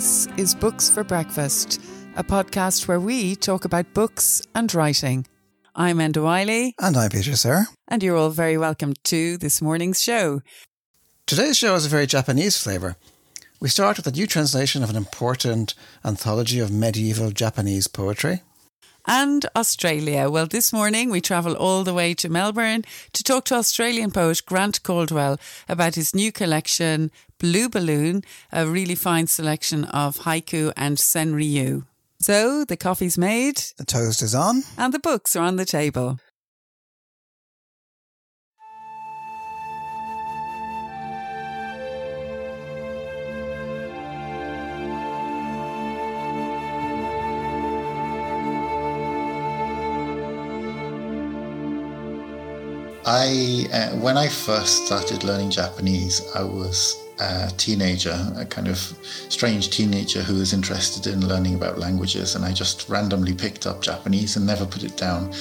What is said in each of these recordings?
This is Books for Breakfast, a podcast where we talk about books and writing. I'm Enda Wyley. And I'm Peter Sirr. And you're all very welcome to this morning's show. Today's show has a very Japanese flavour. We start with a new translation of an important anthology of medieval Japanese poetry. And Australia. Well, this morning we travel all the way to Melbourne to talk to Australian poet Grant Caldwell about his new collection, Blue Balloon, a really fine selection of haiku and senryu. So the coffee's made, the toast is on, and the books are on the table. I, uh, when I first started learning Japanese, I was a teenager, a kind of strange teenager who was interested in learning about languages, and I just randomly picked up Japanese and never put it down.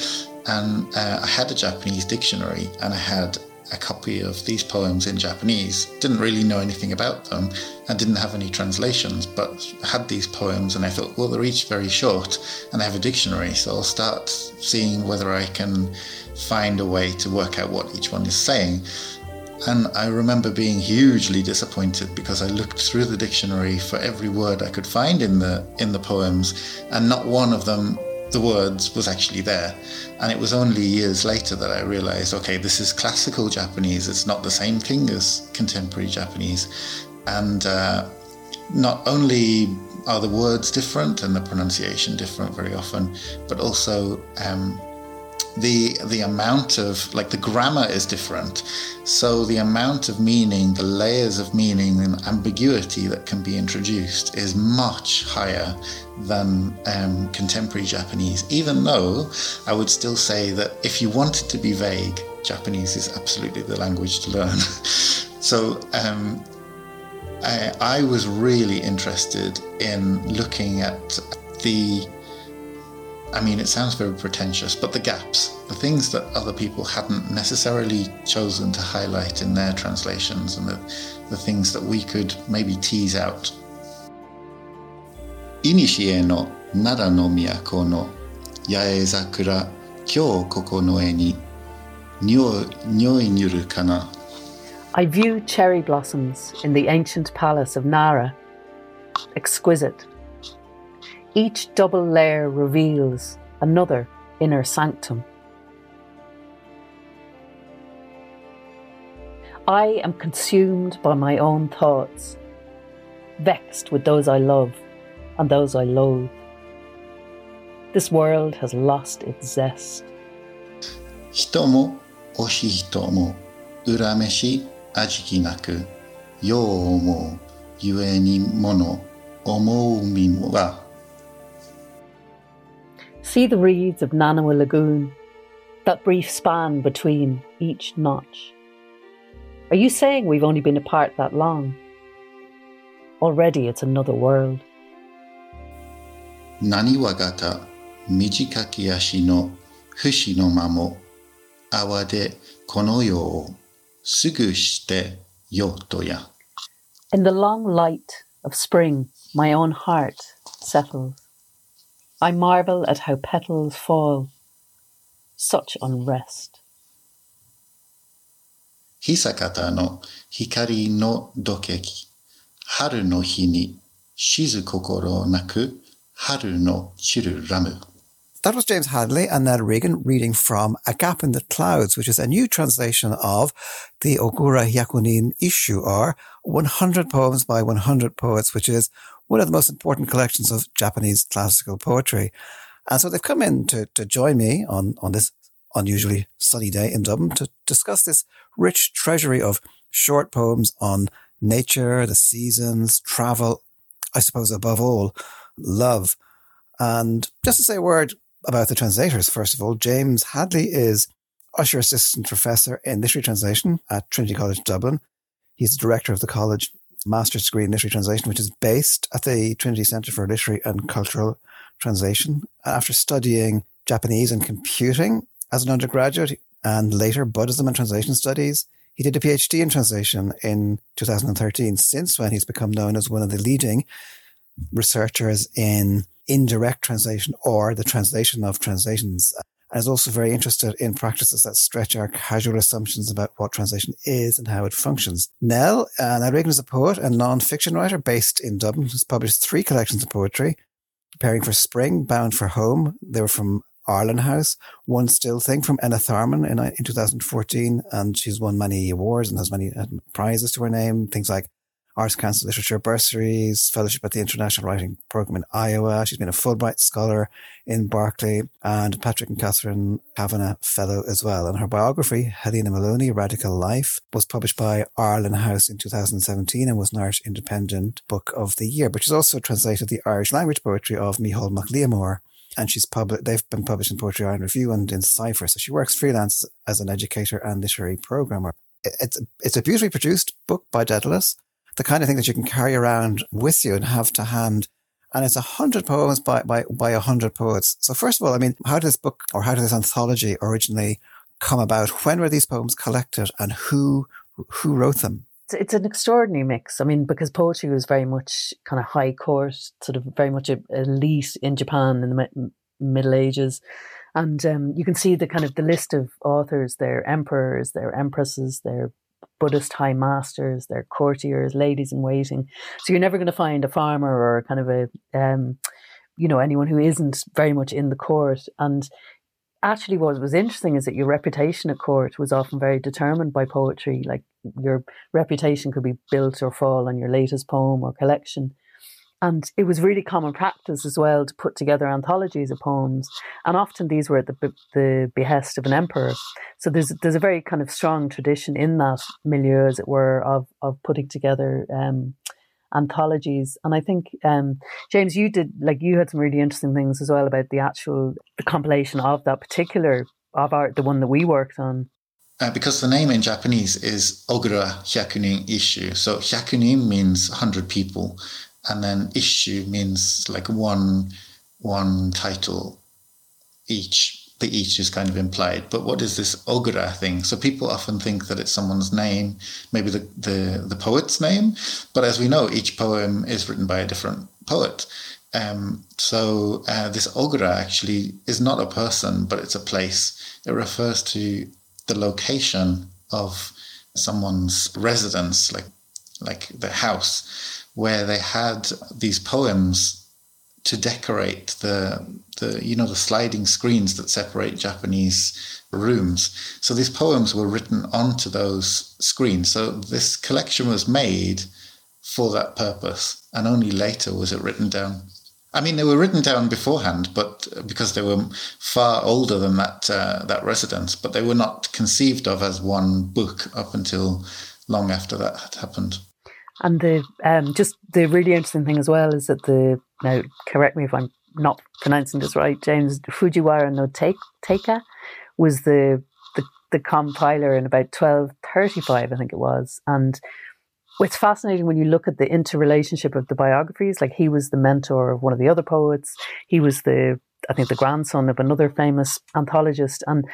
And uh, I had a Japanese dictionary, and I had a copy of these poems in Japanese. Didn't really know anything about them and didn't have any translations, but had these poems and I thought, well, they're each very short and I have a dictionary, so I'll start seeing whether I can find a way to work out what each one is saying. And I remember being hugely disappointed because I looked through the dictionary for every word I could find in the in the poems, and not one of them the words was actually there. And it was only years later that I realized okay, this is classical Japanese, it's not the same thing as contemporary Japanese. And uh, not only are the words different and the pronunciation different very often, but also um, the the amount of like the grammar is different. So the amount of meaning the layers of meaning and ambiguity that can be introduced is much higher than um, contemporary japanese even though i would still say that if you wanted to be vague japanese is absolutely the language to learn. So um, I, I was really interested in looking at the I mean, it sounds very pretentious, but the gaps, the things that other people hadn't necessarily chosen to highlight in their translations, and the, the things that we could maybe tease out. Inishie no Nara no miyako no koko no e ni kana. I view cherry blossoms in the ancient palace of Nara, exquisite each double layer reveals another inner sanctum. I am consumed by my own thoughts, vexed with those I love and those I loathe. This world has lost its zest. 人も惜しい人も恨めし味気なくよう思うゆえにもの思うみは See the reeds of Naniwa Lagoon, that brief span between each notch. Are you saying we've only been apart that long? Already it's another world. Naniwagata, mijikaki ashi no fushi no mamo awa de kono yo sugu shite yo to ya. In the long light of spring, my own heart settles. I marvel at how petals fall. Such unrest. Hisakata no hikari no dokeki. Haru no hi ni shizu kokoro naku haru no chiru ramu. That was James Hadley and Nell Regan reading from A Gap in the Clouds, which is a new translation of the Ogura Hyakunin Isshu, or 100 Poems by 100 Poets, which is one of the most important collections of Japanese classical poetry. And so they've come in to, to join me on, on this unusually sunny day in Dublin to discuss this rich treasury of short poems on nature, the seasons, travel, I suppose above all, love. And just to say a word about the translators, first of all, James Hadley is Ussher Assistant Professor in Literary Translation at Trinity College Dublin. He's the director of the college master's degree in literary translation, which is based at the Trinity Centre for Literary and Cultural Translation. After studying Japanese and computing as an undergraduate and later Buddhism and translation studies, he did a PhD in translation in 2013, since when he's become known as one of the leading researchers in indirect translation or the translation of translations and is also very interested in practices that stretch our casual assumptions about what translation is and how it functions. Nell, uh, Nell is a poet and non-fiction writer based in Dublin who's published three collections of poetry, Preparing for Spring, Bound for Home. They were from Arlen House, One Still Thing from Enitharmon in, in 2014, and she's won many awards and has many uh, prizes to her name, things like Arts Council Literature bursaries, fellowship at the International Writing Program in Iowa. She's been a Fulbright scholar in Berkeley and Patrick and Catherine Kavanagh Fellow as well. And her biography, Helena Molony, Radical Life, was published by Arlen House in 2017 and was an Irish Independent Book of the Year, but she's also translated the Irish language poetry of Micheál Mac Liammóir and she's published, they've been published in Poetry Ireland Review and in Cypher. So she works freelance as an educator and literary programmer. It's, it's a beautifully produced book by Dedalus the kind of thing that you can carry around with you and have to hand. And it's a hundred poems by, by, by a hundred poets. So first of all, I mean, how did this book or how did this anthology originally come about? When were these poems collected and who, who wrote them? It's an extraordinary mix. I mean, because poetry was very much kind of high court, sort of very much a elite in Japan in the Middle Ages. And um, you can see the kind of the list of authors, their emperors, their empresses, their Buddhist high masters, they're courtiers, ladies in waiting. So you're never going to find a farmer or kind of a, um, you know, anyone who isn't very much in the court. And actually, what was interesting is that your reputation at court was often very determined by poetry. Like your reputation could be built or fall on your latest poem or collection. And it was really common practice as well to put together anthologies of poems. And often these were at the, the behest of an emperor. So there's, there's a very kind of strong tradition in that milieu, as it were, of, of putting together um, anthologies. And I think, um, James, you did, like, you had some really interesting things as well about the actual the compilation of that particular, of our, the one that we worked on. Uh, because the name in Japanese is Ogura Hyakunin Isshu. So Hyakunin means 100 people and then isshu means like one one title each. The each is kind of implied. But what is this ogura thing? So people often think that it's someone's name, maybe the, the, the poet's name. But as we know, each poem is written by a different poet. Um, so uh, this ogura actually is not a person, but it's a place. It refers to the location of someone's residence, like like the house where they had these poems to decorate the the you know the sliding screens that separate Japanese rooms. So these poems were written onto those screens. So this collection was made for that purpose, and only later was it written down. I mean, they were written down beforehand, but because they were far older than that uh, that residence, but they were not conceived of as one book up until long after that had happened. And the um, just the really interesting thing as well is that the now correct me if I'm not pronouncing this right, James Fujiwara no Teika was the, the the compiler in about twelve thirty five, I think it was, and it's fascinating when you look at the interrelationship of the biographies. Like he was the mentor of one of the other poets. He was the, I think, the grandson of another famous anthologist. And,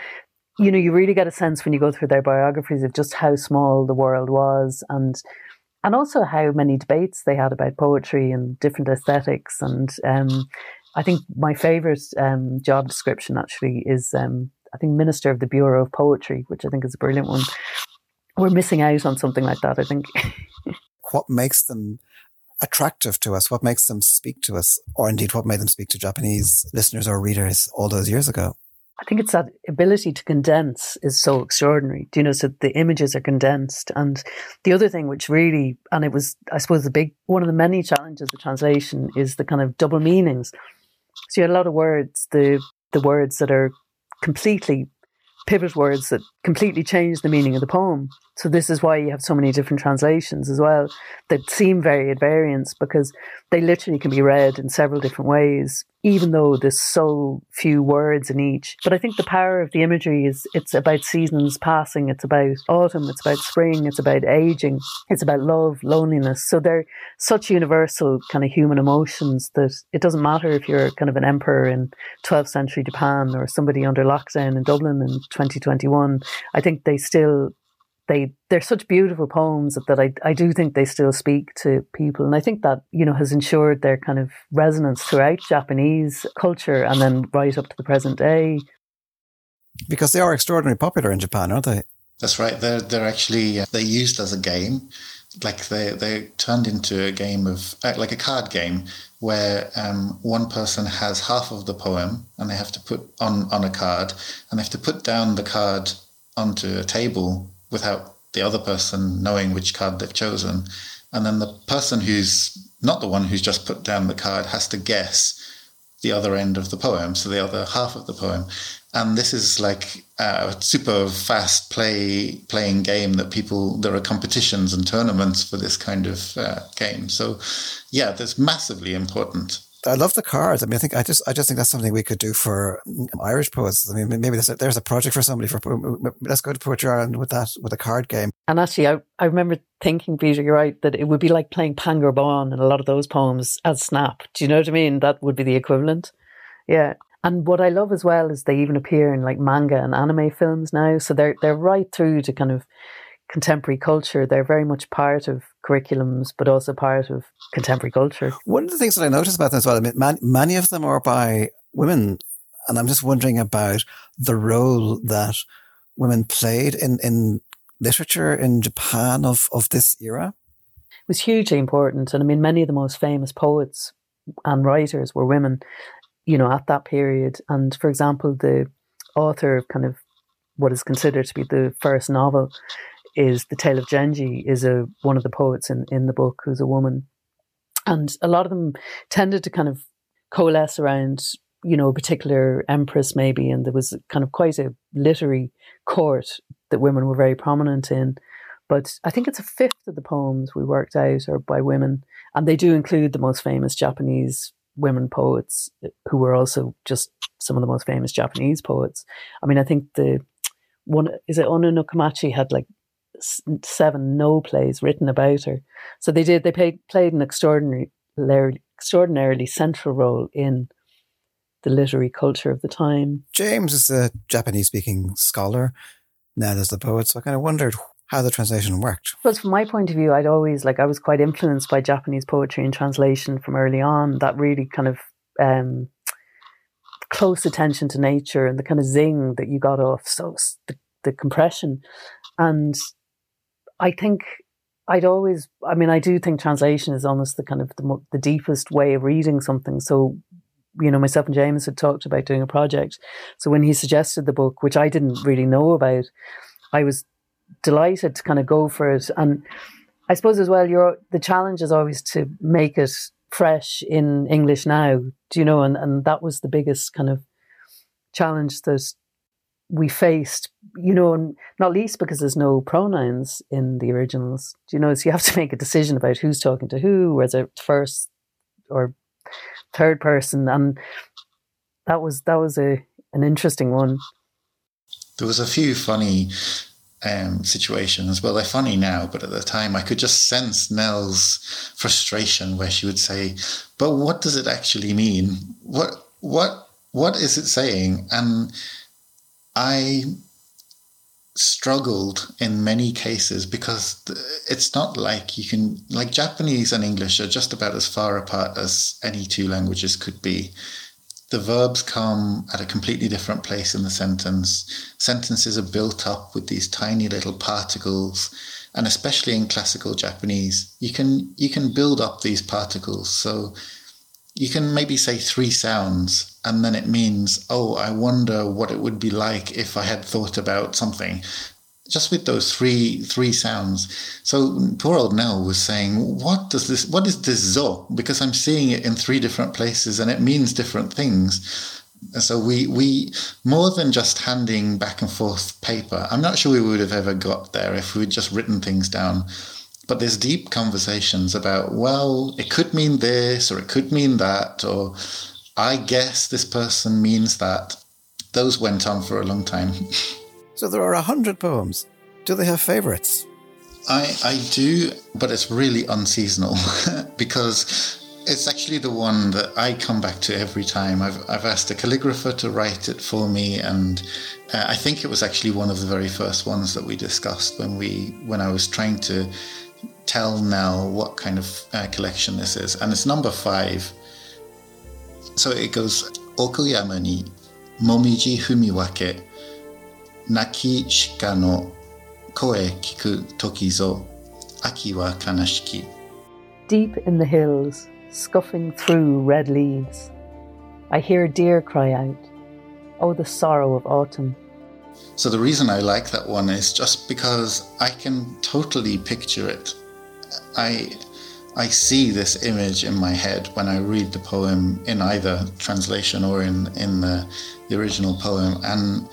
you know, you really get a sense when you go through their biographies of just how small the world was and and also how many debates they had about poetry and different aesthetics. And um, I think my favourite um, job description actually is, um, I think, Minister of the Bureau of Poetry, which I think is a brilliant one. We're missing out on something like that, I think. what makes them attractive to us? What makes them speak to us? Or indeed, what made them speak to Japanese listeners or readers all those years ago? I think it's that ability to condense is so extraordinary. Do you know, so the images are condensed. And the other thing which really, and it was, I suppose, the big, one of the many challenges of translation is the kind of double meanings. So you had a lot of words, the, the words that are completely pivot words that completely change the meaning of the poem. So this is why you have so many different translations as well that seem very at variance because they literally can be read in several different ways even though there's so few words in each. But I think the power of the imagery is it's about seasons passing, it's about autumn, it's about spring, it's about aging, it's about love, loneliness. So they're such universal kind of human emotions that it doesn't matter if you're kind of an emperor in 12th century Japan or somebody under lockdown in Dublin in 2021. I think they still they they're such beautiful poems that I I do think they still speak to people, and I think that you know has ensured their kind of resonance throughout Japanese culture and then right up to the present day. Because they are extraordinarily popular in Japan, aren't they? That's right. They're they're actually uh, they're used as a game, like they they turned into a game of uh, like a card game where um, one person has half of the poem and they have to put on on a card and they have to put down the card onto a table without the other person knowing which card they've chosen. And then the person who's not the one who's just put down the card has to guess the other end of the poem, so the other half of the poem. And this is like a super fast play playing game that people there are competitions and tournaments for this kind of uh, game. So yeah, that's massively important. I love the cards. I mean, I think I just I just think that's something we could do for mm, Irish poets. I mean, maybe there's a, there's a project for somebody for let's go to Poetry Ireland with that with a card game. And actually, I I remember thinking, Peter, you're right that it would be like playing Pangur Bán and a lot of those poems as Snap. Do you know what I mean? That would be the equivalent. Yeah. And what I love as well is they even appear in like manga and anime films now. So they're they're right through to kind of contemporary culture. They're very much part of curriculums, but also part of contemporary culture. One of the things that I noticed about them as well, I mean, man, many of them are by women, and I'm just wondering about the role that women played in in literature in Japan of of this era. It was hugely important, and I mean, many of the most famous poets and writers were women. You know, at that period, and for example, the author of kind of what is considered to be the first novel is the tale of Genji is a one of the poets in, in the book who's a woman. And a lot of them tended to kind of coalesce around, you know, a particular empress maybe, and there was kind of quite a literary court that women were very prominent in. But I think it's a fifth of the poems we worked out are by women, and they do include the most famous Japanese women poets who were also just some of the most famous Japanese poets. I mean, I think the one is it Ono no Komachi had like seven Noh plays written about her. So they did. They played played an extraordinary, extraordinarily central role in the literary culture of the time. James is a Japanese speaking scholar. Nell is the poet. So I kind of wondered how the translation worked. Well, from my point of view, I'd always like I was quite influenced by Japanese poetry and translation from early on. That really kind of um, close attention to nature and the kind of zing that you got off so the, the compression and I think I'd always, I mean, I do think translation is almost the kind of the, the deepest way of reading something. So, you know, myself and James had talked about doing a project. So when he suggested the book, which I didn't really know about, I was delighted to kind of go for it. And I suppose as well, your the challenge is always to make it fresh in English now. Do you know? And and that was the biggest kind of challenge that we faced, you know, not least because there's no pronouns in the originals. You know, so you have to make a decision about who's talking to who, whether it's first or third person, and that was that was a an interesting one. There was a few funny um, situations. Well, they're funny now, but at the time I could just sense Nell's frustration, where she would say, "But what does it actually mean? What what what is it saying?" and I struggled in many cases because it's not like you can like Japanese and English are just about as far apart as any two languages could be. The verbs come at a completely different place in the sentence. Sentences are built up with these tiny little particles, and especially in classical Japanese, you can you can build up these particles. So you can maybe say three sounds and then it means, oh, I wonder what it would be like if I had thought about something. Just with those three three sounds. So poor old Nell was saying, What does this what is this zo? Because I'm seeing it in three different places and it means different things. So we we more than just handing back and forth paper, I'm not sure we would have ever got there if we'd just written things down but there's deep conversations about, well, it could mean this or it could mean that, or I guess this person means that. Those went on for a long time. so there are a hundred poems. Do they have favorites? I, I do, but it's really unseasonal because It's actually the one that I come back to every time. I've, I've asked a calligrapher to write it for me, and uh, I think it was actually one of the very first ones that we discussed when we when I was trying to tell now what kind of uh, collection this is, and it's number five. So it goes Okuyama ni momiji fumiwake naki shika no koe kiku toki zo aki wa kanashiki. Deep in the hills, scuffing through red leaves. I hear deer cry out, Oh, the sorrow of autumn. So, the reason I like that one is just because I can totally picture it. I, I see this image in my head when I read the poem in either translation or in, in the, the original poem. And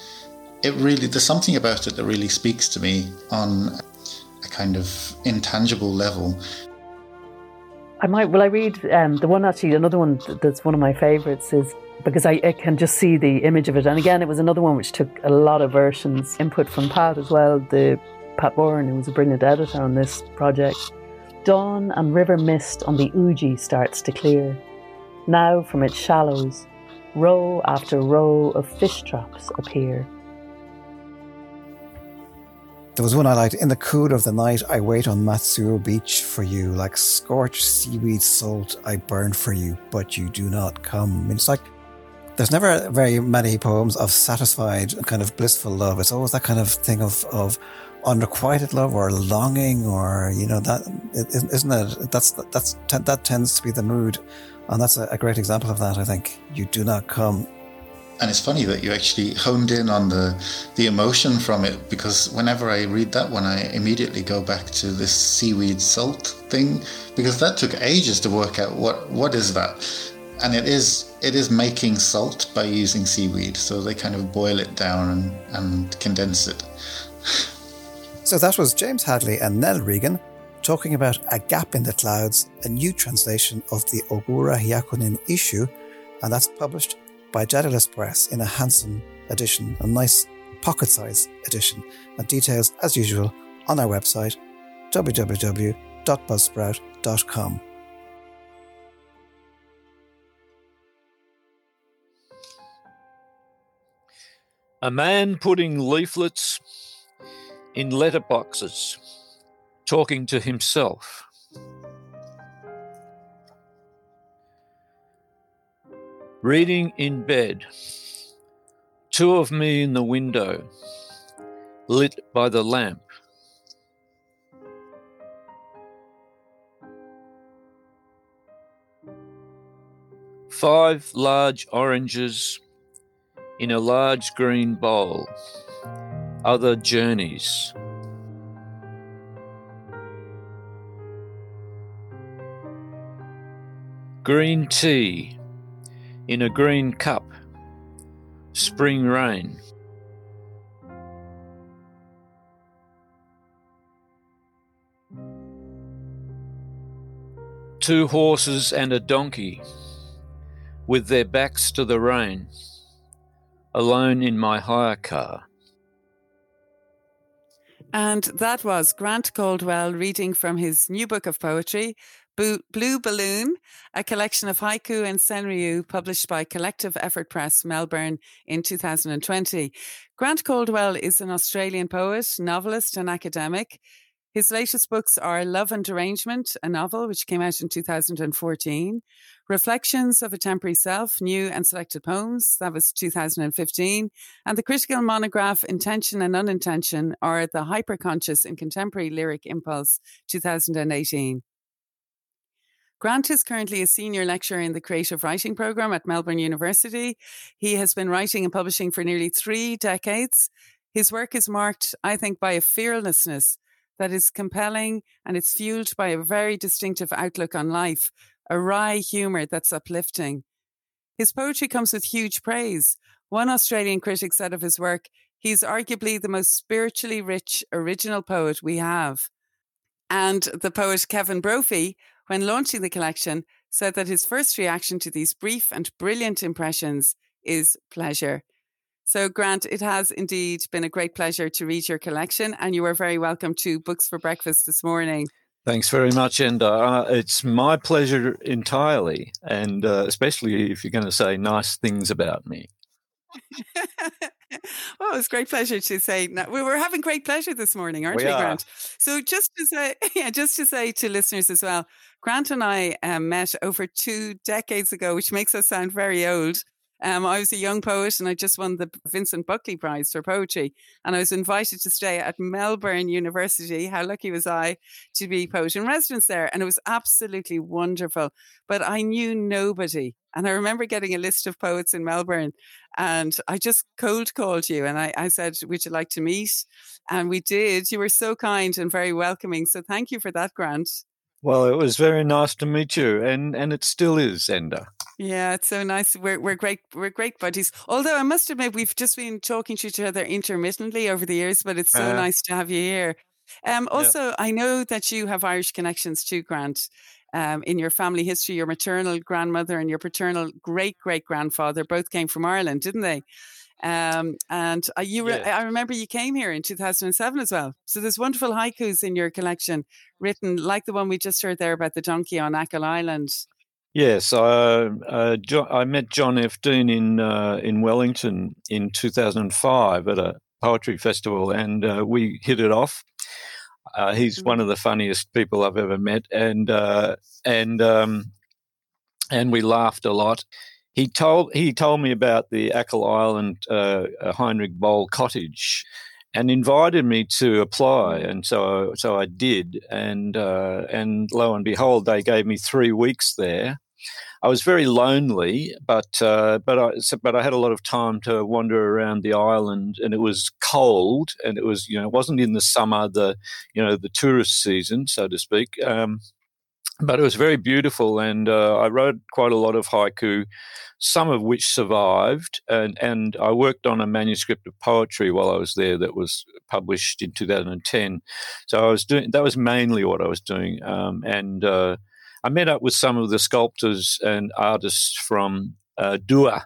it really, there's something about it that really speaks to me on a kind of intangible level. I might. Will I read um, the one? Actually, another one that's one of my favourites is because I, I, can just see the image of it. And again, it was another one which took a lot of versions, input from Pat as well. The Pat Boran, who was a brilliant editor on this project. Dawn and river mist on the Uji starts to clear. Now, from its shallows, row after row of fish traps appear. There was one I liked. In the cool of the night, I wait on Matsuo Beach for you. Like scorched seaweed salt, I burn for you, but you do not come. I mean, it's like there's never very many poems of satisfied, kind of blissful love. It's always that kind of thing of, of unrequited love or longing or, you know, that, isn't it? That's, that's, that tends to be the mood. And that's a great example of that, I think. You do not come and it's funny that you actually honed in on the the emotion from it because whenever I read that one, I immediately go back to this seaweed salt thing because that took ages to work out what what is that, and it is it is making salt by using seaweed. So they kind of boil it down and, and condense it. so that was James Hadley and Nell Regan talking about A Gap in the Clouds, a new translation of the Ogura Hyakunin Isshu, and that's published by Dedalus Press in a handsome edition, a nice pocket size edition, and details as usual on our website www.buzzsprout.com. A man putting leaflets in letterboxes, talking to himself. Reading in bed. Two of me in the window, lit by the lamp. Five large oranges in a large green bowl. Other journeys. Green tea in a green cup. Spring rain. Two horses and a donkey, with their backs to the rain, alone in my hire car. And that was Grant Caldwell reading from his new book of poetry, Blue Balloon, a collection of haiku and senryu published by Collective Effort Press, Melbourne in 2020. Grant Caldwell is an Australian poet, novelist, and academic. His latest books are Love and Derangement, a novel which came out in 2014, Reflections of a Temporary Self, New and Selected Poems, that was 2015, and the critical monograph Intention and Unintention, or The Hyperconscious in Contemporary Lyric Impulse, 2018. Grant is currently a senior lecturer in the creative writing program at Melbourne University. He has been writing and publishing for nearly three decades. His work is marked, I think, by a fearlessness that is compelling and it's fueled by a very distinctive outlook on life, a wry humour that's uplifting. His poetry comes with huge praise. One Australian critic said of his work, he's arguably the most spiritually rich original poet we have. And the poet Kevin Brophy when launching the collection, said that his first reaction to these brief and brilliant impressions is pleasure. So, Grant, it has indeed been a great pleasure to read your collection, and you are very welcome to Books for Breakfast this morning. Thanks very much, Enda. Uh, it's my pleasure entirely, and uh, especially if you're going to say nice things about me. well, it was great pleasure to say. We were having great pleasure this morning, aren't we, we Grant? So just to say, yeah, just to say to listeners as well, Grant and I um, met over two decades ago, which makes us sound very old. Um, I was a young poet and I just won the Vincent Buckley Prize for poetry. And I was invited to stay at Melbourne University. How lucky was I to be poet in residence there? And it was absolutely wonderful. But I knew nobody. And I remember getting a list of poets in Melbourne and I just cold called you and I, I said, Would you like to meet? And we did. You were so kind and very welcoming. So thank you for that, Grant. Well, it was very nice to meet you, and and it still is, Enda. Yeah, it's so nice. We're we're great. We're great buddies. Although I must admit, we've just been talking to each other intermittently over the years, but it's so uh, nice to have you here. Um, also, yeah. I know that you have Irish connections too, Grant. Um, in your family history, your maternal grandmother and your paternal great great grandfather both came from Ireland, didn't they? Um, and uh, you, re- yeah. I remember you came here in 2007 as well. So there's wonderful haikus in your collection, written like the one we just heard there about the donkey on Achill Island. Yes, uh, uh, John, I met John F. Deane in uh, in Wellington in 2005 at a poetry festival, and uh, we hit it off. Uh, he's mm-hmm. one of the funniest people I've ever met, and and um, and we laughed a lot he told he told me about the Achill Island uh, Heinrich Boll cottage, and invited me to apply, and so so I did, and uh, and lo and behold, they gave me three weeks there. I was very lonely, but uh, but I but I had a lot of time to wander around the island, and it was cold, and it was you know it wasn't in the summer, the you know the tourist season, so to speak. Um, but it was very beautiful, and uh, I wrote quite a lot of haiku, some of which survived, and and I worked on a manuscript of poetry while I was there that was published in 2010. So I was doing that was mainly what I was doing, um, and uh, I met up with some of the sculptors and artists from uh, Dooagh,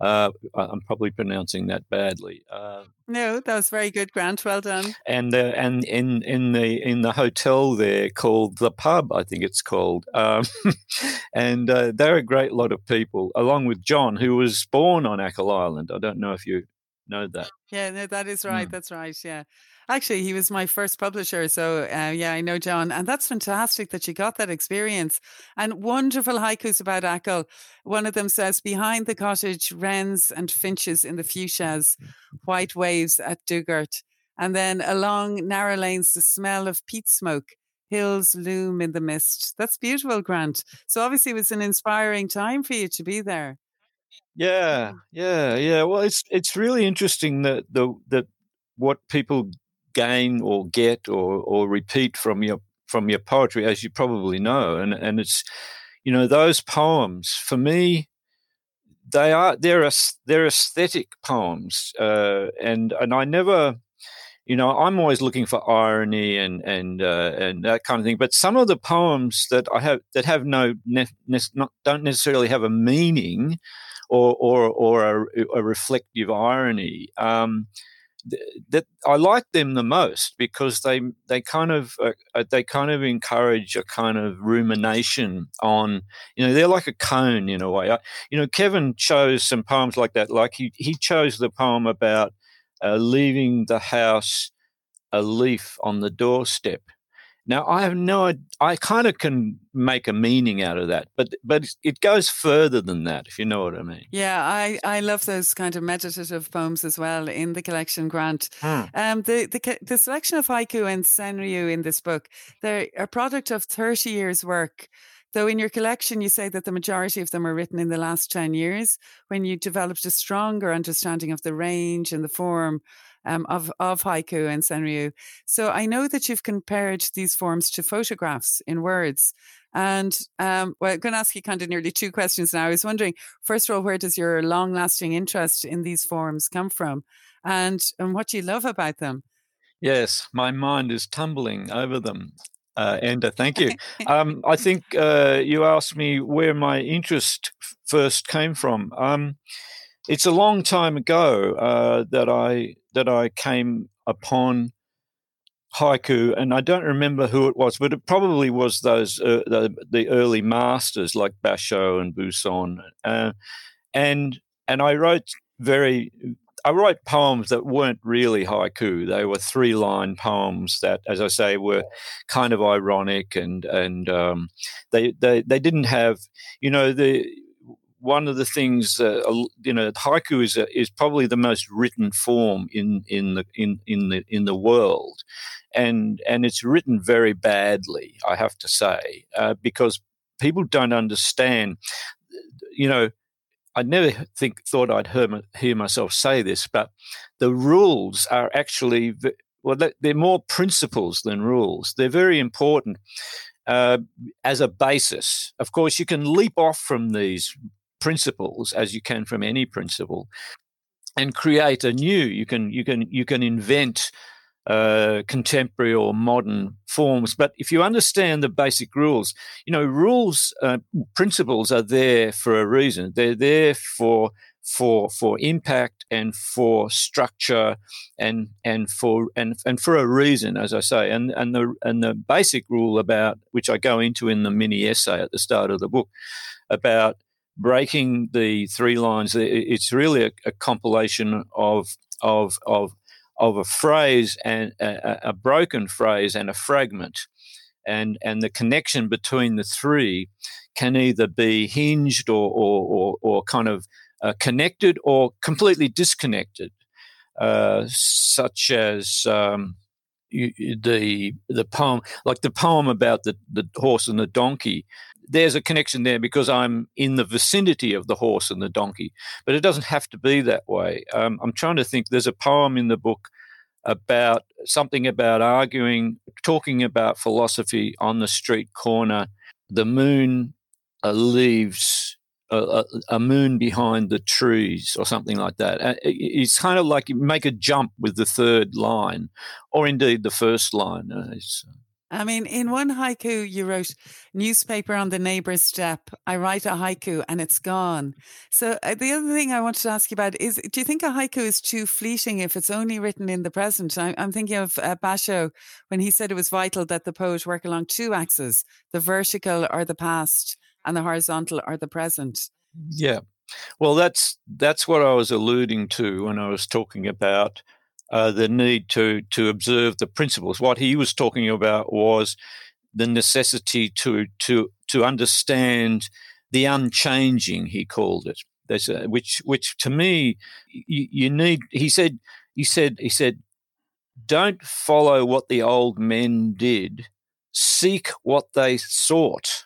uh, I'm probably pronouncing that badly. Uh, no, that was very good, Grant. Well done. And uh, and in in the in the hotel there called the pub, I think it's called, um, and uh, they're a great lot of people, along with John, who was born on Achill Island. I don't know if you know that. Yeah, no, that is right. Mm. That's right. Yeah. Actually, he was my first publisher. So, uh, yeah, I know John. And that's fantastic that you got that experience. And wonderful haikus about Achill. One of them says, Behind the cottage, wrens and finches in the fuchsias, white waves at Dugort. And then along narrow lanes, the smell of peat smoke. Hills loom in the mist. That's beautiful, Grant. So obviously, it was an inspiring time for you to be there. Yeah, yeah, yeah. Well, it's it's really interesting that the that what people gain or get or or repeat from your from your poetry, as you probably know, and and it's you know those poems for me they are they're they're aesthetic poems, uh, and and I never. You know, I'm always looking for irony and and uh, and that kind of thing. But some of the poems that I have that have no ne- ne- not, don't necessarily have a meaning, or or or a, a reflective irony. Um, that I like them the most because they they kind of uh, uh, they kind of encourage a kind of rumination on you know they're like a koan in a way. I, you know, Kevin chose some poems like that. Like he he chose the poem about uh, leaving the house a leaf on the doorstep, now I have no, I kind of can make a meaning out of that, but but it goes further than that, if you know what I mean. Yeah, I, I love those kind of meditative poems as well in the collection. Grant, hmm. um, the the the selection of haiku and senryu in this book, they're a product of thirty years' work. Though in your collection, you say that the majority of them are written in the last 10 years when you developed a stronger understanding of the range and the form um, of, of haiku and senryu. So I know that you've compared these forms to photographs in words. And um, well, I'm going to ask you kind of nearly two questions now. I was wondering, first of all, where does your long lasting interest in these forms come from? And, and what do you love about them? Yes, my mind is tumbling over them. Uh, Enda, thank you. Um, I think uh, you asked me where my interest first came from. Um, it's a long time ago uh, that I that I came upon haiku, and I don't remember who it was, but it probably was those uh, the, the, early masters like Basho and Buson, uh, and and I wrote very. I wrote poems that weren't really haiku. They were three line poems that, as I say, were kind of ironic and and um, they, they they didn't have, you know, the one of the things, uh, you know, haiku is a, is probably the most written form in in the in in the in the world, and and it's written very badly, I have to say, uh, because people don't understand. You know, I never think thought I'd hear, hear myself say this, but the rules are actually well, they're more principles than rules. They're very important. Uh, as a basis. Of course, you can leap off from these principles as you can from any principle and create a new you can you can you can invent uh, contemporary or modern forms. But if you understand the basic rules you know rules uh, principles are there for a reason. They're there for for for impact and for structure and and for and and for a reason as i say. And and the and the basic rule about which i go into in the mini essay at the start of the book about breaking the three lines. It's really a, a compilation of of of of a phrase and a, a, broken phrase and a fragment, and and the connection between the three can either be hinged or or or, or kind of uh, connected or completely disconnected, uh, such as. Um, the the poem, like the poem about the, the horse and the donkey, there's a connection there because I'm in the vicinity of the horse and the donkey. But it doesn't have to be that way. Um, I'm trying to think. There's a poem in the book about something about arguing, talking about philosophy on the street corner. The moon uh, leaves a, a, moon behind the trees or something like that. Uh, it's kind of like you make a jump with the third line, or indeed the first line. Uh, it's, I mean, in one haiku, you wrote newspaper on the neighbor's step. I write a haiku and it's gone. So uh, the other thing I wanted to ask you about is, do you think a haiku is too fleeting if it's only written in the present? I, am thinking of uh, Basho when he said it was vital that the poet work along two axes: the vertical or the past, and the horizontal or the present. Yeah, well, that's that's what I was alluding to when I was talking about uh, the need to to observe the principles. What he was talking about was the necessity to to to understand the unchanging. He called it. A, which which to me you, you need. He said he said he said don't follow what the old men did. Seek what they sought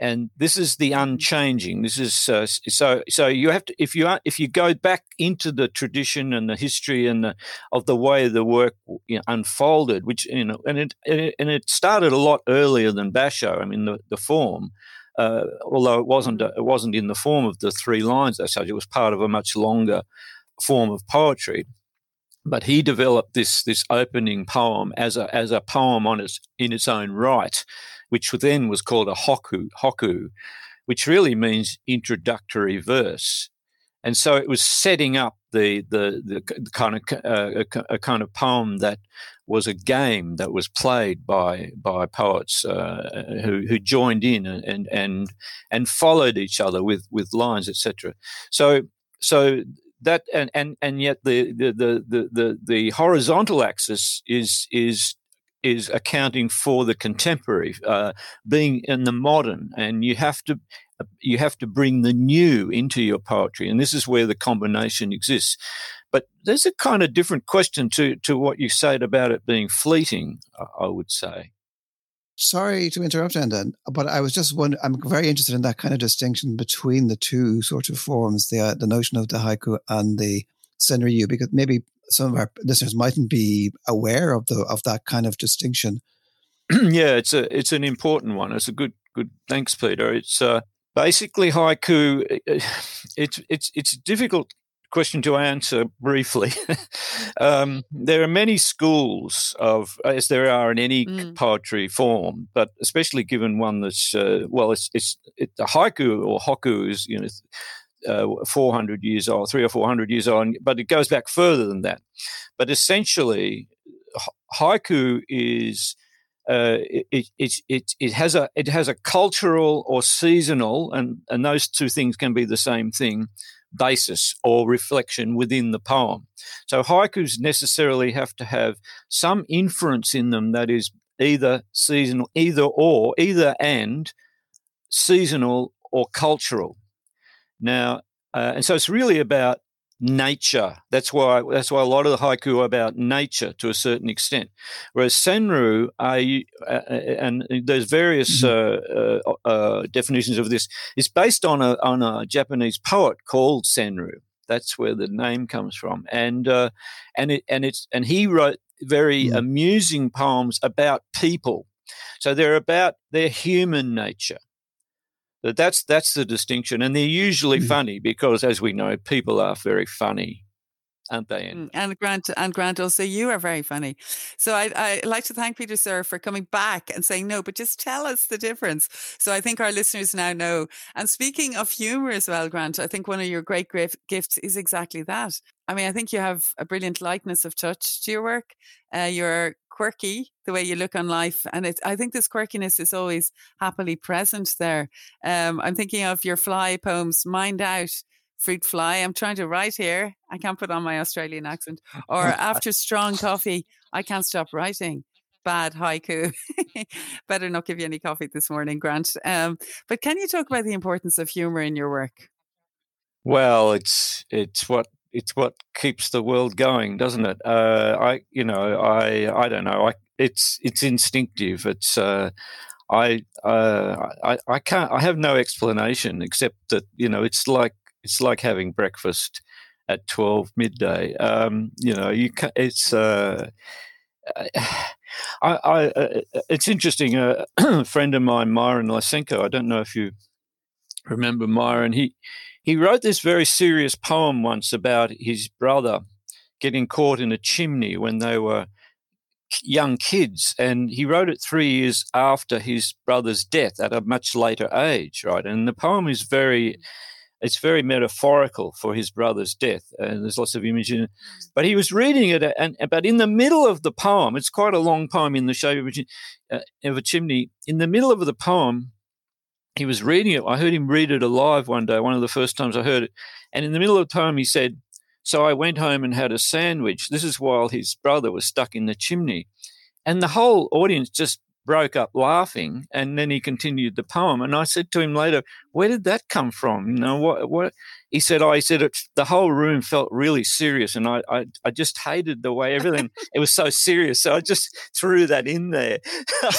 and this is the mm-hmm. unchanging. This is uh, so. So you have to if you are, if you go back into the tradition and the history and the, of the way the work you know, unfolded, which you know, and it and it started a lot earlier than Basho. I mean, the the form, uh, although it wasn't mm-hmm. it wasn't in the form of the three lines as such. It was part of a much longer form of poetry. But he developed this this opening poem as a as a poem on its in its own right which then was called a hokku, hokku, which really means introductory verse. And so it was setting up the the, the kind of uh, a, a, kind of poem that was a game that was played by by poets uh, who who joined in and and and followed each other with with lines etc. So so that and and and yet the the the the the horizontal axis is is is accounting for the contemporary, uh, being in the modern, and you have to you have to bring the new into your poetry, and this is where the combination exists. But there's a kind of different question to to what you said about it being fleeting. I would say. Sorry to interrupt, Enda, but I was just wondering. I'm very interested in that kind of distinction between the two sort of forms, the uh, the notion of the haiku and the senryu, because maybe some of our listeners mightn't be aware of the of that kind of distinction. yeah, it's a it's an important one. It's a good good. Thanks, Peter. It's uh, basically haiku. It's it's it's difficult question to answer briefly. um, there are many schools of, as there are in any mm. poetry form, but especially given one that's uh, well, it's it's it, the haiku or hokku is you know uh, 400 years old, three or 400 years old, but it goes back further than that. But essentially, haiku is uh, it, it, it, it has a it has a cultural or seasonal and and those two things can be the same thing basis or reflection within the poem. So haikus necessarily have to have some inference in them that is either seasonal, either or, either and seasonal or cultural. Now, uh, and so it's really about nature. That's why that's why a lot of the haiku are about nature to a certain extent. Whereas senryu, uh, and there's various mm-hmm. uh, uh, uh, definitions of this, is based on a on a Japanese poet called Senryu. That's where the name comes from, and uh, and it and it's and he wrote very mm-hmm. amusing poems about people. So they're about their human nature. That's that's the distinction, and they're usually mm. funny because, as we know, people are very funny, aren't they? And, mm, and Grant and Grant also, you are very funny. So I I like to thank Peter Sirr for coming back and saying no, but just tell us the difference. So I think our listeners now know. And speaking of humour as well, Grant, I think one of your great gifts is exactly that. I mean, I think you have a brilliant likeness of touch to your work. Uh, you're quirky the way you look on life and it's i think this quirkiness is always happily present there um, i'm thinking of your fly poems mind out fruit fly i'm trying to write here i can't put on my australian accent or after strong coffee i can't stop writing bad haiku. Better not give you any coffee this morning, Grant. Um, but can you talk about the importance of humor in your work? Well, it's it's what it's what keeps the world going, doesn't it? Uh, I, you know, I, I don't know. I, it's it's instinctive. It's uh, I, uh, I, I can't. I have no explanation except that you know, it's like it's like having breakfast at twelve midday. Um, you know, you can, it's. Uh, I, I, uh, it's interesting. Uh, a friend of mine, Myron Lysenko. I don't know if you remember Myron. He he wrote this very serious poem once about his brother getting caught in a chimney when they were young kids. And he wrote it three years after his brother's death at a much later age, right? And the poem is very. It's very metaphorical for his brother's death, and there's lots of images. But he was reading it, and but in the middle of the poem, it's quite a long poem in the shape of a, uh, of a chimney. In the middle of the poem, he was reading it. I heard him read it alive one day, one of the first times I heard it. And in the middle of the poem, he said, So I went home and had a sandwich. This is while his brother was stuck in the chimney. And the whole audience just broke up laughing. And then he continued the poem. And I said to him later, Where did that come from? You know, what, what? He said, "Oh, he said it, the whole room felt really serious, and I, I, I just hated the way everything it was so serious. So I just threw that in there,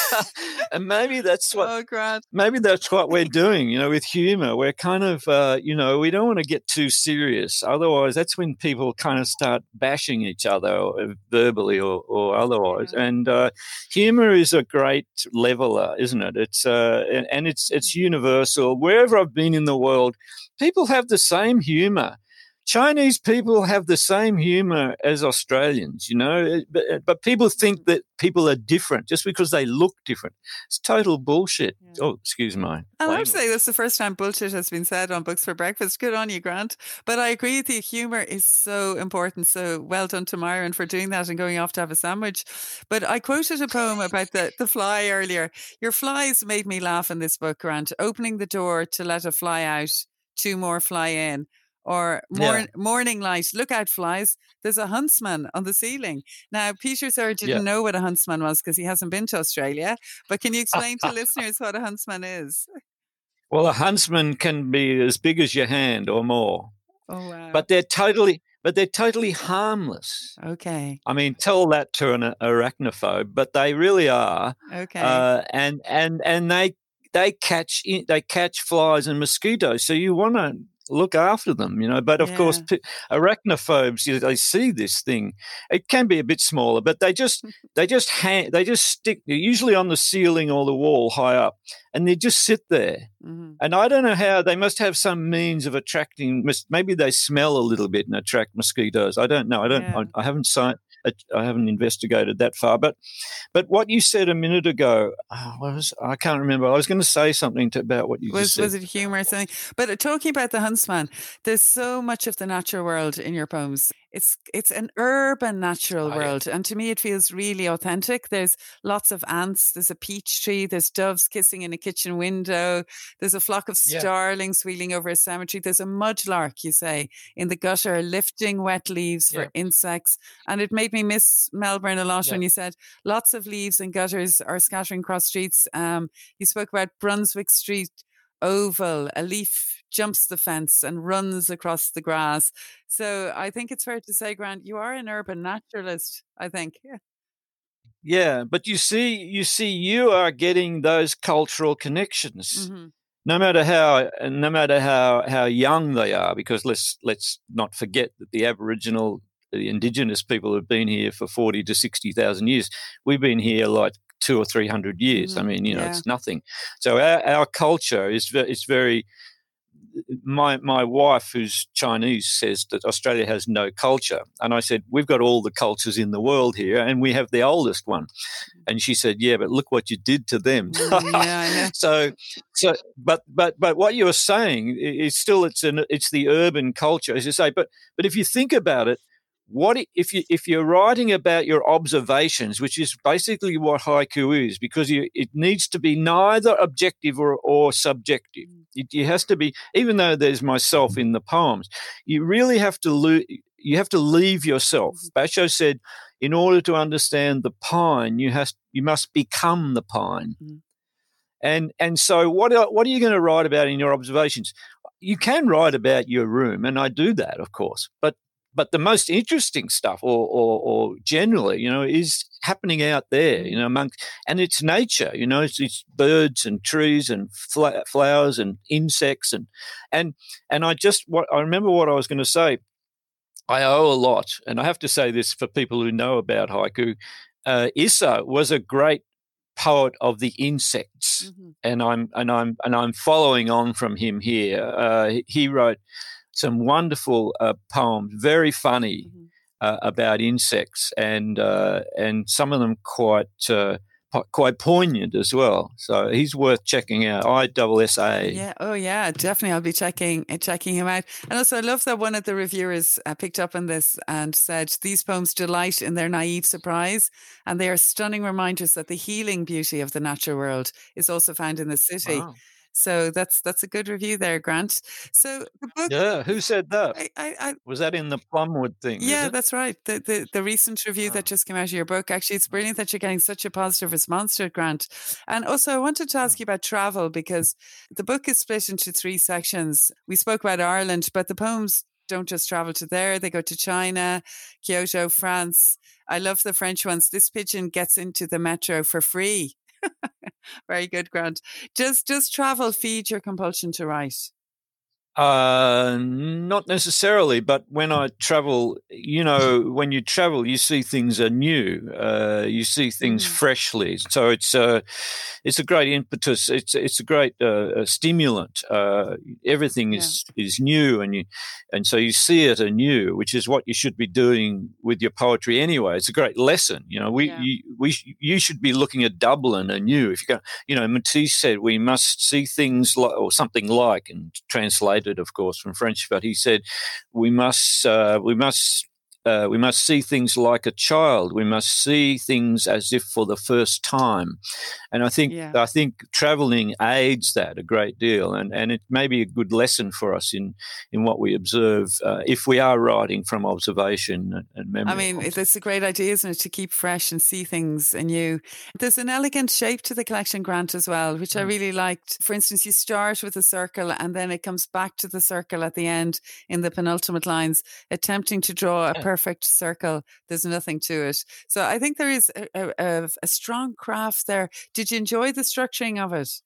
and maybe that's what, oh, Grant. maybe that's what we're doing. You know, with humor, we're kind of, uh, you know, we don't want to get too serious. Otherwise, that's when people kind of start bashing each other verbally or, or otherwise. Yeah. And uh, humor is a great leveler, isn't it? It's uh, and it's it's universal. Wherever I've been in the world people have the same humor. Chinese people have the same humor as Australians, you know, eh, but, eh, but people think that people are different just because they look different. It's total bullshit. Yeah. Oh, excuse me. I have to say, that's the first time bullshit has been said on Books for Breakfast. Good on you, Grant. But I agree with you. Humor is so important. So well done to Myron for doing that and going off to have a sandwich. But I quoted a poem about the, the fly earlier. Your flies made me laugh in this book, Grant. Opening the door to let a fly out two more fly in. Or mor- yeah. morning light, look out, flies. There's a huntsman on the ceiling. Now, Peter Sirr didn't yeah. know what a huntsman was because he hasn't been to Australia. But can you explain to listeners what a huntsman is? Well, a huntsman can be as big as your hand or more. Oh, wow. But they're totally but they're totally harmless. Okay. I mean, tell that to an arachnophobe, but they really are. Okay. Uh, and and and they they catch they catch flies and mosquitoes. So you want to look after them, you know. But of yeah. course, arachnophobes, you know, they see this thing. It can be a bit smaller, but they just they just hang, they just stick. They're usually on the ceiling or the wall high up, and they just sit there. Mm-hmm. And I don't know how they must have some means of attracting. Maybe they smell a little bit and attract mosquitoes. I don't know. I don't. Yeah. I, I, haven't seen. I haven't investigated that far. But but what you said a minute ago, oh, was I can't remember. I was going to say something to, about what you was said. was it humor or something? But uh, talking about the huntsman, there's so much of the natural world in your poems. It's it's an urban natural Oh, yeah. world, and to me, it feels really authentic. There's lots of ants. There's a peach tree. There's doves kissing in a kitchen window. There's a flock of Yeah. starlings wheeling over a cemetery. There's a mudlark, you say, in the gutter, lifting wet leaves for insects. And it made me miss Melbourne a lot Yeah. when you said lots of leaves and gutters are scattering across streets. Um, you spoke about Brunswick Street Oval. A leaf jumps the fence and runs across the grass. So I think it's fair to say, Grant, you are an urban naturalist. I think. Yeah. Yeah, but you see, you see, you are getting those cultural connections, Mhm. no matter how, no matter how how young they are. Because let's let's not forget that the Aboriginal, the Indigenous people have been here for forty to sixty thousand years. We've been here like two or three hundred years. I Mhm, mean, you know, yeah. it's nothing. So our our culture is is very. My my wife, who's Chinese, says that Australia has no culture, and I said we've got all the cultures in the world here, and we have the oldest one. And she said, "Yeah, but look what you did to them." Mm, yeah, so, so, but but but what you're saying is still it's an it's the urban culture, as you say. But but if you think about it, what if you if you're writing about your observations, which is basically what haiku is, because you, it needs to be neither objective or, or subjective. It, it has to be, even though there's myself in the poems, you really have to lo- you have to leave yourself. Basho said, in order to understand the pine, you has you must become the pine. Mm. And and so what are, what are you going to write about in your observations? You can write about your room, and I do that, of course. But but the most interesting stuff, or or, or generally, you know, is happening out there, you know, among and it's nature, you know, it's, it's birds and trees and fla- flowers and insects and and and I just what I remember what I was going to say. I owe a lot, and I have to say this for people who know about haiku. Uh, Issa was a great poet of the insects, Mhm. and I'm and I'm and I'm following on from him here. Uh, he wrote some wonderful uh, poems, very funny Mhm. uh, about insects, and uh, and some of them quite uh, quite poignant as well. So he's worth checking out. I double S A. Yeah. Oh, yeah. Definitely, I'll be checking uh, checking him out. And also, I love that one of the reviewers uh, picked up on this and said these poems delight in their naive surprise, and they are stunning reminders that the healing beauty of the natural world is also found in the city. Wow. So that's that's a good review there, Grant. So the book. Yeah, who said that? I, I, I Was that in the Plumwood thing? yeah, that's right. The, the the recent review that just came out of your book. Actually, it's brilliant that you're getting such a positive response to it, Grant. And also, I wanted to ask you about travel because the book is split into three sections. We spoke about Ireland, but the poems don't just travel to there; they go to China, Kyoto, France. I love the French ones. This pigeon gets into the metro for free. Very good, Grant. Just does travel feed your compulsion to write? Uh, not necessarily, but when I travel, you know, when you travel, you see things anew. Uh, you see things Mm. freshly. So it's a, it's a great impetus. It's it's a great uh, uh, stimulant. Uh, everything is is new, and you, and so you see it anew, which is what you should be doing with your poetry anyway. It's a great lesson. You know, we Yeah. you, we you should be looking at Dublin anew. If you go, you know, Matisse said we must see things like or something like, and translated, of course, from French. But he said we must uh, we must. Uh, we must see things like a child. We must see things as if for the first time, and I think Yeah. I think traveling aids that a great deal, and, and it may be a good lesson for us in in what we observe uh, if we are writing from observation and, and memory. I mean, it's a great idea, isn't it, to keep fresh and see things anew. There's an elegant shape to the collection grant as well, which I Mm. really liked. For instance, you start with a circle and then it comes back to the circle at the end in the penultimate lines, attempting to draw a Yeah. Perfect circle. There's nothing to it. So I think there is a, a, a, strong craft there. Did you enjoy the structuring of it?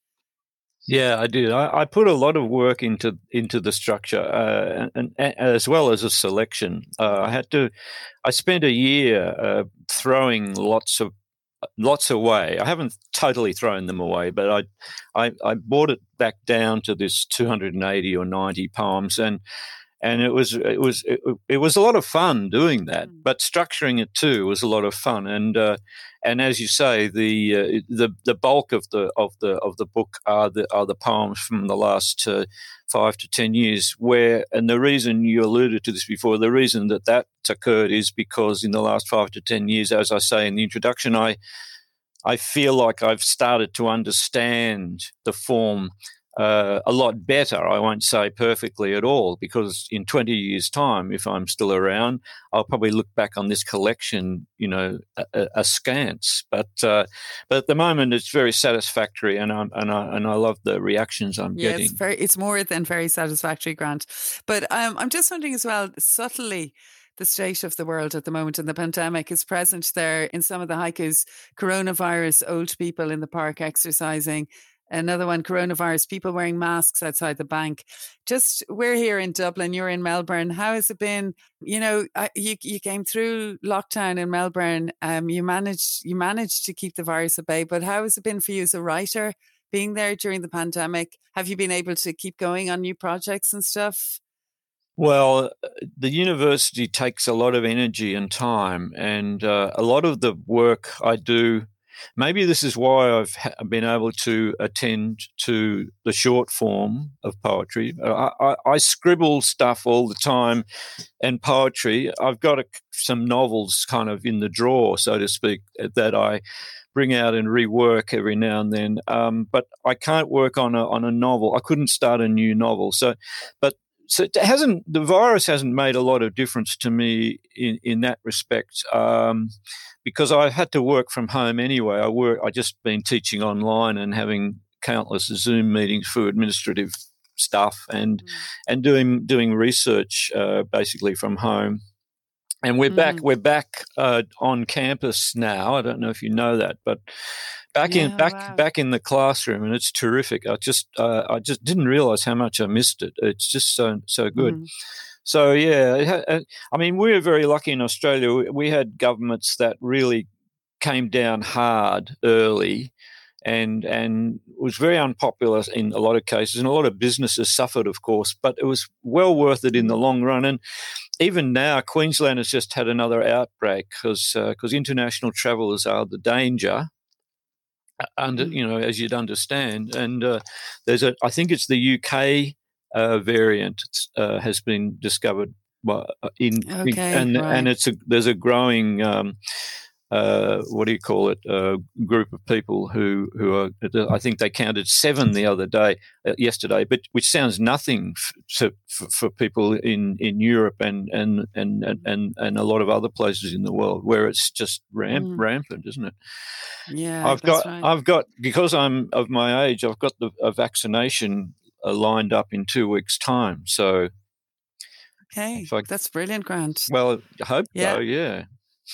Yeah, I did. I, I put a lot of work into into the structure, uh, and, and as well as a selection. Uh, I had to. I spent a year uh, throwing lots of lots away. I haven't totally thrown them away, but I I, I brought it back down to this 280 or 90 poems, and and it was it was it, it, was a lot of fun doing that mm. but structuring it too was a lot of fun and uh, and as you say the uh, the the bulk of the of the of the book are the are the poems from the last uh, 5 to 10 years where and the reason you alluded to this before the reason that that occurred is because in the last 5 to 10 years as I say in the introduction I I feel like I've started to understand the form uh, a lot better. I won't say perfectly at all, because in 20 years' time, if I'm still around, I'll probably look back on this collection, you know, askance. But uh, but at the moment, it's very satisfactory, and I and I and I love the reactions I'm yeah, getting. It's, very, it's more than very satisfactory, Grant. But um, I'm just wondering as well, subtly the state of the world at the moment and the pandemic is present there in some of the haikus coronavirus old people in the park exercising Another one, coronavirus, people wearing masks outside the bank. Just, we're here in Dublin, you're in Melbourne. How has it been? You know, you, you came through lockdown in Melbourne. Um, you managed, you managed to keep the virus at bay, but how has it been for you as a writer being there during the pandemic? Have you been able to keep going on new projects and stuff? Well, the university takes a lot of energy and time, and uh, a lot of the work I do Maybe this is why I've been able to attend to the short form of poetry. I, I, I scribble stuff all the time and poetry. I've got a, some novels kind of in the drawer, so to speak, that I bring out and rework every now and then. Um, but I can't work on a on a novel. I couldn't start a new novel. So, but so it hasn't the virus hasn't made a lot of difference to me in in that respect. Um, because I had to work from home anyway. I work. I just been teaching online and having countless Zoom meetings for administrative stuff and mm. and doing doing research uh, basically from home. And we're mm. back. We're back uh, on campus now. I don't know if you know that, but back yeah, in back wow. back in the classroom, and it's terrific. I just uh, I just didn't realize how much I missed it. It's just so so good. Mm. So yeah, uh, I mean, we were very lucky in Australia. We had governments that really came down hard early, and and was very unpopular in a lot of cases, and a lot of businesses suffered, of course. But it was well worth it in the long run. And even now, Queensland has just had another outbreak because because uh, international travellers are the danger under mm. you know as you'd understand and uh, there's a i think it's the uk uh, variant uh, has been discovered uh, in, okay, and right. and it's a there's a growing um, uh, what do you call it uh, group of people who who are I think they counted seven the other day uh, yesterday but which sounds nothing f- for, for people in, in Europe and and, and and and a lot of other places in the world where it's just ramp, mm. rampant isn't it yeah I've got right. I've got because I'm of my age I've got the a vaccination uh, lined up in two weeks' time. So, okay, I, that's brilliant, Grant. Well, I hope yeah. so. Yeah.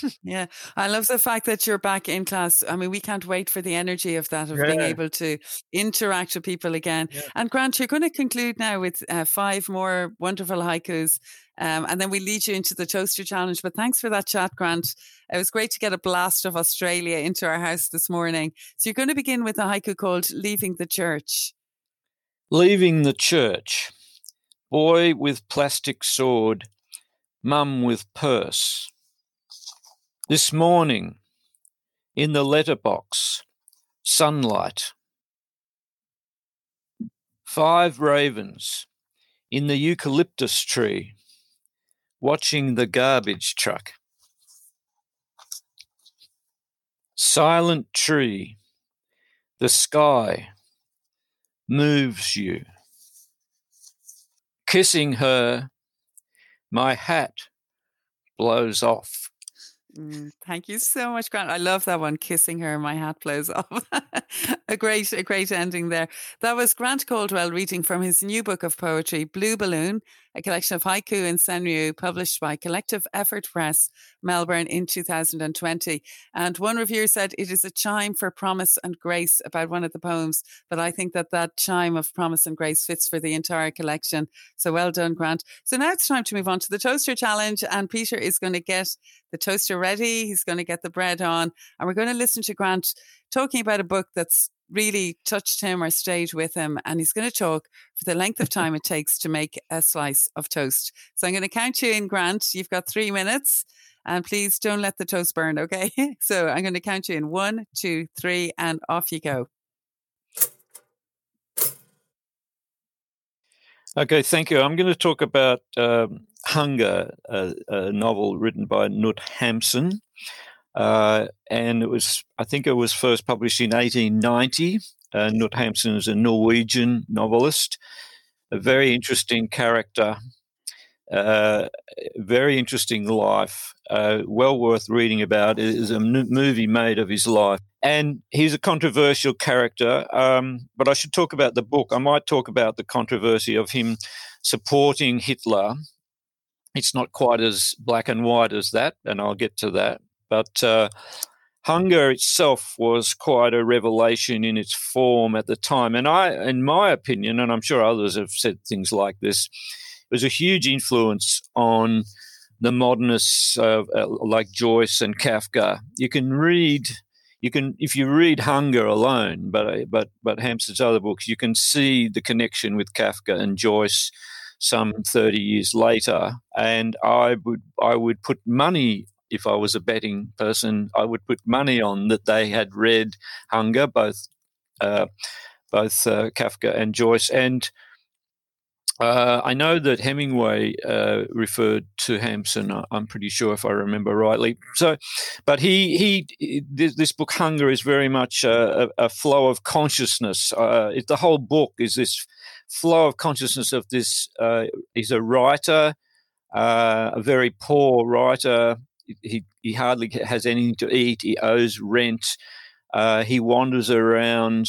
yeah, I love the fact that you're back in class. I mean, we can't wait for the energy of that, of yeah. being able to interact with people again. Yeah. And Grant, you're going to conclude now with uh, five more wonderful haikus, um, and then we lead you into the toaster challenge. But thanks for that chat, Grant. It was great to get a blast of Australia into our house this morning. So you're going to begin with a haiku called "Leaving the Church." Leaving the church. Boy with plastic sword, mum with purse. This morning, in the letterbox, sunlight. Five ravens in the eucalyptus tree, watching the garbage truck. Silent tree, the sky, moves you. Kissing her, my hat blows off. Mm, thank you so much, Grant. I love that one. Kissing her, my hat blows off. a great, a great ending there. That was Grant Caldwell reading from his new book of poetry, Blue Balloon, a collection of haiku and senryu published by Collective Effort Press, Melbourne in 2020. And one reviewer said it is a chime for promise and grace about one of the poems, but I think that that chime of promise and grace fits for the entire collection. So well done, Grant. So now it's time to move on to the toaster challenge, and Peter is going to get the toaster ready. He's going to get the bread on, and we're going to listen to Grant talking about a book that's really touched him or stayed with him. And he's going to talk for the length of time it takes to make a slice of toast. So I'm going to count you in, Grant. You've got three minutes. And please don't let the toast burn, okay? So I'm going to count you in one, two, three, and off you go. Okay, thank you. I'm going to talk about um, Hunger, a, a, novel written by Knut Hamsun. Uh, and it was, I think it was first published in 1890. Uh, Knut Hamsun is a Norwegian novelist, a very interesting character, uh, very interesting life, uh, well worth reading about. It is a n- movie made of his life. And he's a controversial character, um, but I should talk about the book. I might talk about the controversy of him supporting Hitler. It's not quite as black and white as that, and I'll get to that. But uh, hunger itself was quite a revelation in its form at the time. And I, in my opinion, and I'm sure others have said things like this, it was a huge influence on the modernists uh, like Joyce and Kafka. You can read, you can if you read Hunger alone, but but but Hamsun's other books, you can see the connection with Kafka and Joyce some 30 years later. And I would I would put money if I was a betting person, I would put money on that they had read Hunger, both uh, both uh, Kafka and Joyce, and uh, I know that Hemingway uh, referred to Hamsun. I'm pretty sure, if I remember rightly. So, but he he this, this book Hunger is very much a, a flow of consciousness. Uh, it, the whole book is this flow of consciousness of this. Uh, he's a writer, uh, a very poor writer. He he hardly has anything to eat. He owes rent. Uh, he wanders around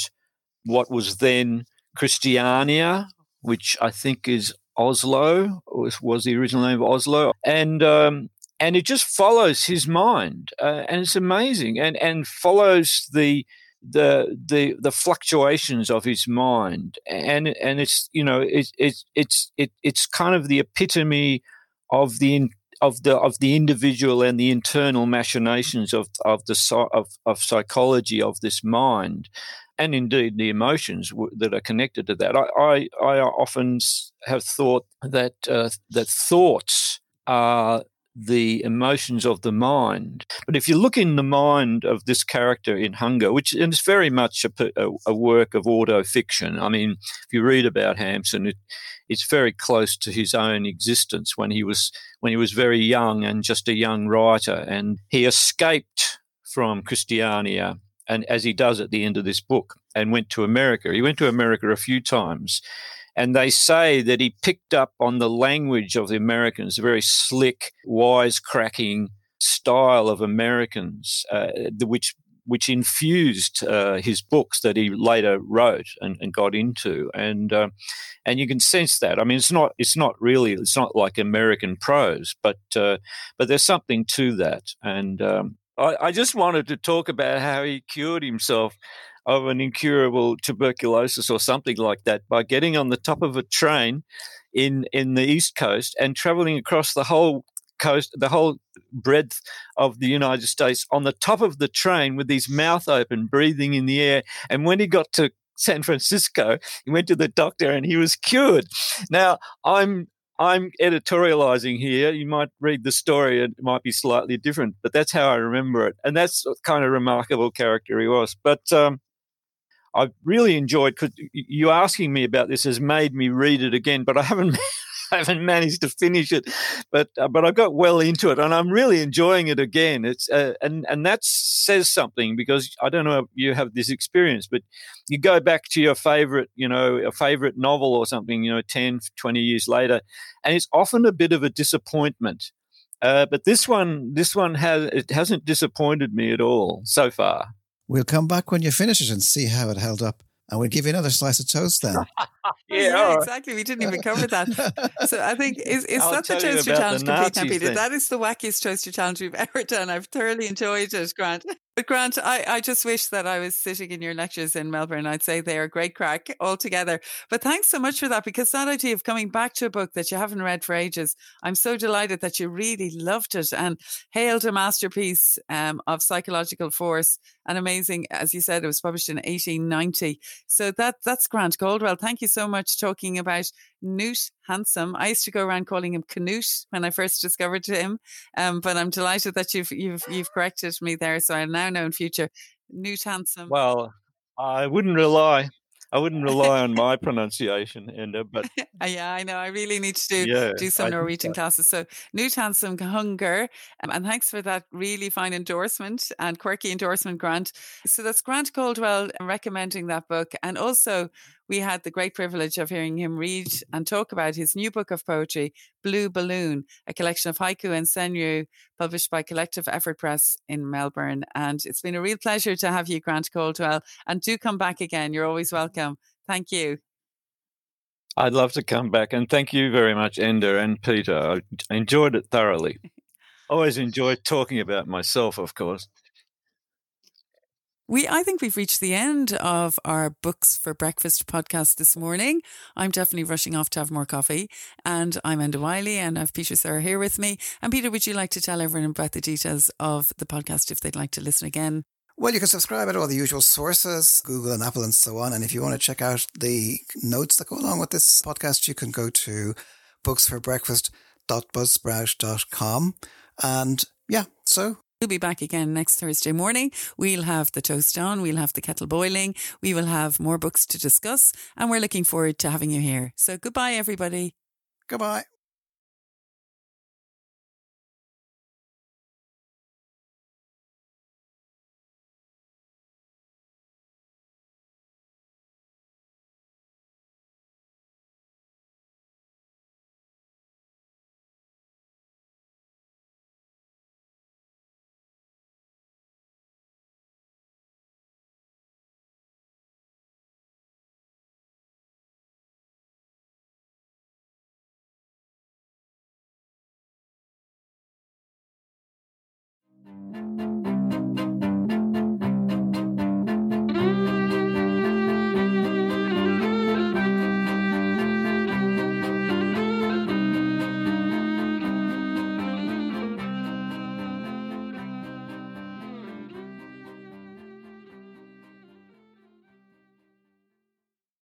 what was then Christiania, which I think is Oslo, was, was the original name of Oslo, and um, and it just follows his mind, uh, and it's amazing, and and follows the the the the fluctuations of his mind, and and it's you know it, it it's it it's kind of the epitome of the of the of the individual and the internal machinations of of the of of psychology of this mind, and indeed the emotions that are connected to that. I, I, I often have thought that uh, that thoughts are the emotions of the mind. But if you look in the mind of this character in Hunger, which and it's very much a, a, a work of auto fiction. I mean, if you read about Hamsun, it, it's very close to his own existence when he was when he was very young and just a young writer, and he escaped from Christiania and as he does at the end of this book, and went to America. He went to America a few times, and they say that he picked up on the language of the Americans, a very slick, wise-cracking style of Americans, uh, which which infused uh, his books that he later wrote and, and got into, and uh, and you can sense that. I mean, it's not it's not really it's not like American prose, but uh, but there's something to that, and um, I, I just wanted to talk about how he cured himself of an incurable tuberculosis or something like that by getting on the top of a train in in the east coast and traveling across the whole coast the whole breadth of the United States on the top of the train with his mouth open breathing in the air and when he got to San Francisco he went to the doctor and he was cured now I'm I'm editorializing here. You might read the story, it might be slightly different, but that's how I remember it. And that's kind of remarkable character he was. But um, I really enjoyed because you asking me about this has made me read it again, but I haven't I haven't managed to finish it, but uh, but I got well into it, and I'm really enjoying it again. It's uh, and and that says something because I don't know if you have this experience, but you go back to your favorite, you know, a favorite novel or something, you know, 10, 20 years later, and it's often a bit of a disappointment. Uh, but this one, this one has it hasn't disappointed me at all so far. We'll come back when you finish it and see how it held up. And we'll give you another slice of toast then. yeah, yeah exactly. We didn't even cover that. So I think is, is that the toaster challenge complete, Pete? That is the wackiest toaster challenge we've ever done. I've thoroughly enjoyed it, Grant. But Grant, I, I just wish that I was sitting in your lectures in Melbourne. I'd say they are great crack altogether. But thanks so much for that because that idea of coming back to a book that you haven't read for ages, I'm so delighted that you really loved it and hailed a masterpiece um, of psychological force and amazing. As you said, it was published in 1890. So that that's Grant Caldwell. Thank you so much talking about Knut Hamsun. I used to go around calling him Canute when I first discovered him, um, but I'm delighted that you've you've you've corrected me there. So I now know in future Knut Hamsun. Well, I wouldn't rely I wouldn't rely on my pronunciation, Enda, but yeah, I know. I really need to do yeah, do some I Norwegian classes. So Knut Hamsun Hunger, um, and thanks for that really fine endorsement and quirky endorsement, Grant. So that's Grant Caldwell recommending that book, and also we had the great privilege of hearing him read and talk about his new book of poetry, Blue Balloon, a collection of haiku and senryu published by Collective Effort Press in Melbourne. And it's been a real pleasure to have you, Grant Caldwell. And do come back again. You're always welcome. Thank you. I'd love to come back. And thank you very much, Enda and Peter. I enjoyed it thoroughly. Always enjoy talking about myself, of course. We, I think we've reached the end of our Books for Breakfast podcast this morning. I'm definitely rushing off to have more coffee. And I'm Enda Wyley and I have Peter Sirr here with me. And Peter, would you like to tell everyone about the details of the podcast if they'd like to listen again? Well, you can subscribe at all the usual sources, Google and Apple and so on. And if you want to check out the notes that go along with this podcast, you can go to booksforbreakfast.buzzsprout.com. And yeah, so We'll be back again next Thursday morning. We'll have the toast on, we'll have the kettle boiling, we will have more books to discuss, and we're looking forward to having you here. So goodbye, everybody. Goodbye.